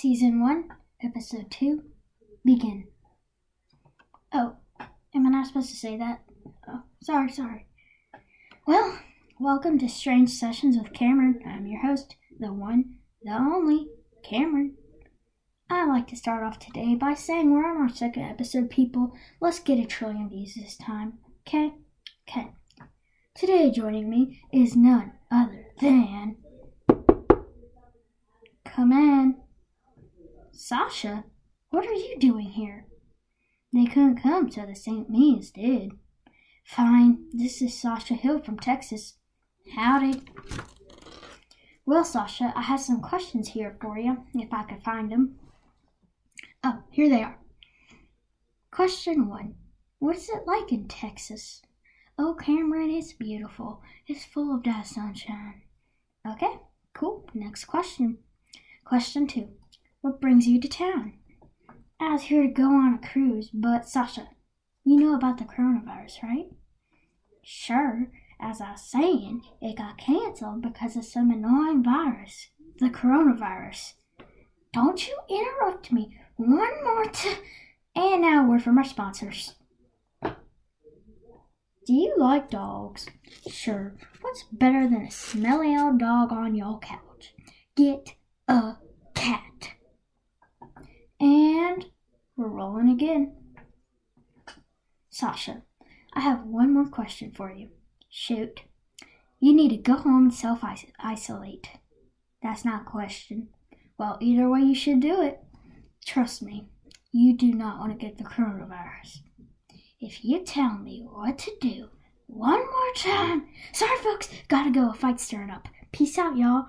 Season 1, Episode 2, begin. Oh, am I not supposed to say that? Oh, sorry, sorry. Well, welcome to Strange Sessions with Cameron. I'm your host, the one, the only, Cameron. I like to start off today by saying we're on our second episode, people. Let's get a trillion views this time, okay? Okay. Today joining me is none other than. Come in. Sasha, what are you doing here? They couldn't come, so the St. Means did. Fine, this is Sasha Hill from Texas. Howdy. Well, Sasha, I have some questions here for you, if I could find them. Oh, here they are. Question one What is it like in Texas? Oh, Cameron, it's beautiful. It's full of that sunshine. Okay, cool. Next question. Question two What brings you to town? I was here to go on a cruise, but Sasha, you know about the coronavirus, right? Sure. As I was saying, it got canceled because of some annoying virus, the coronavirus. Don't you interrupt me one more time. And now a word from our sponsors. Do you like dogs? Sure. What's better than a smelly old dog on your couch? Get a cat. And we're rolling again. Sasha, I have one more question for you. Shoot. You need to go home and self isolate. That's not a question. Well, either way, you should do it. Trust me, you do not want to get the coronavirus. If you tell me what to do one more time. Sorry, folks, gotta go. A fight stirring up. Peace out, y'all.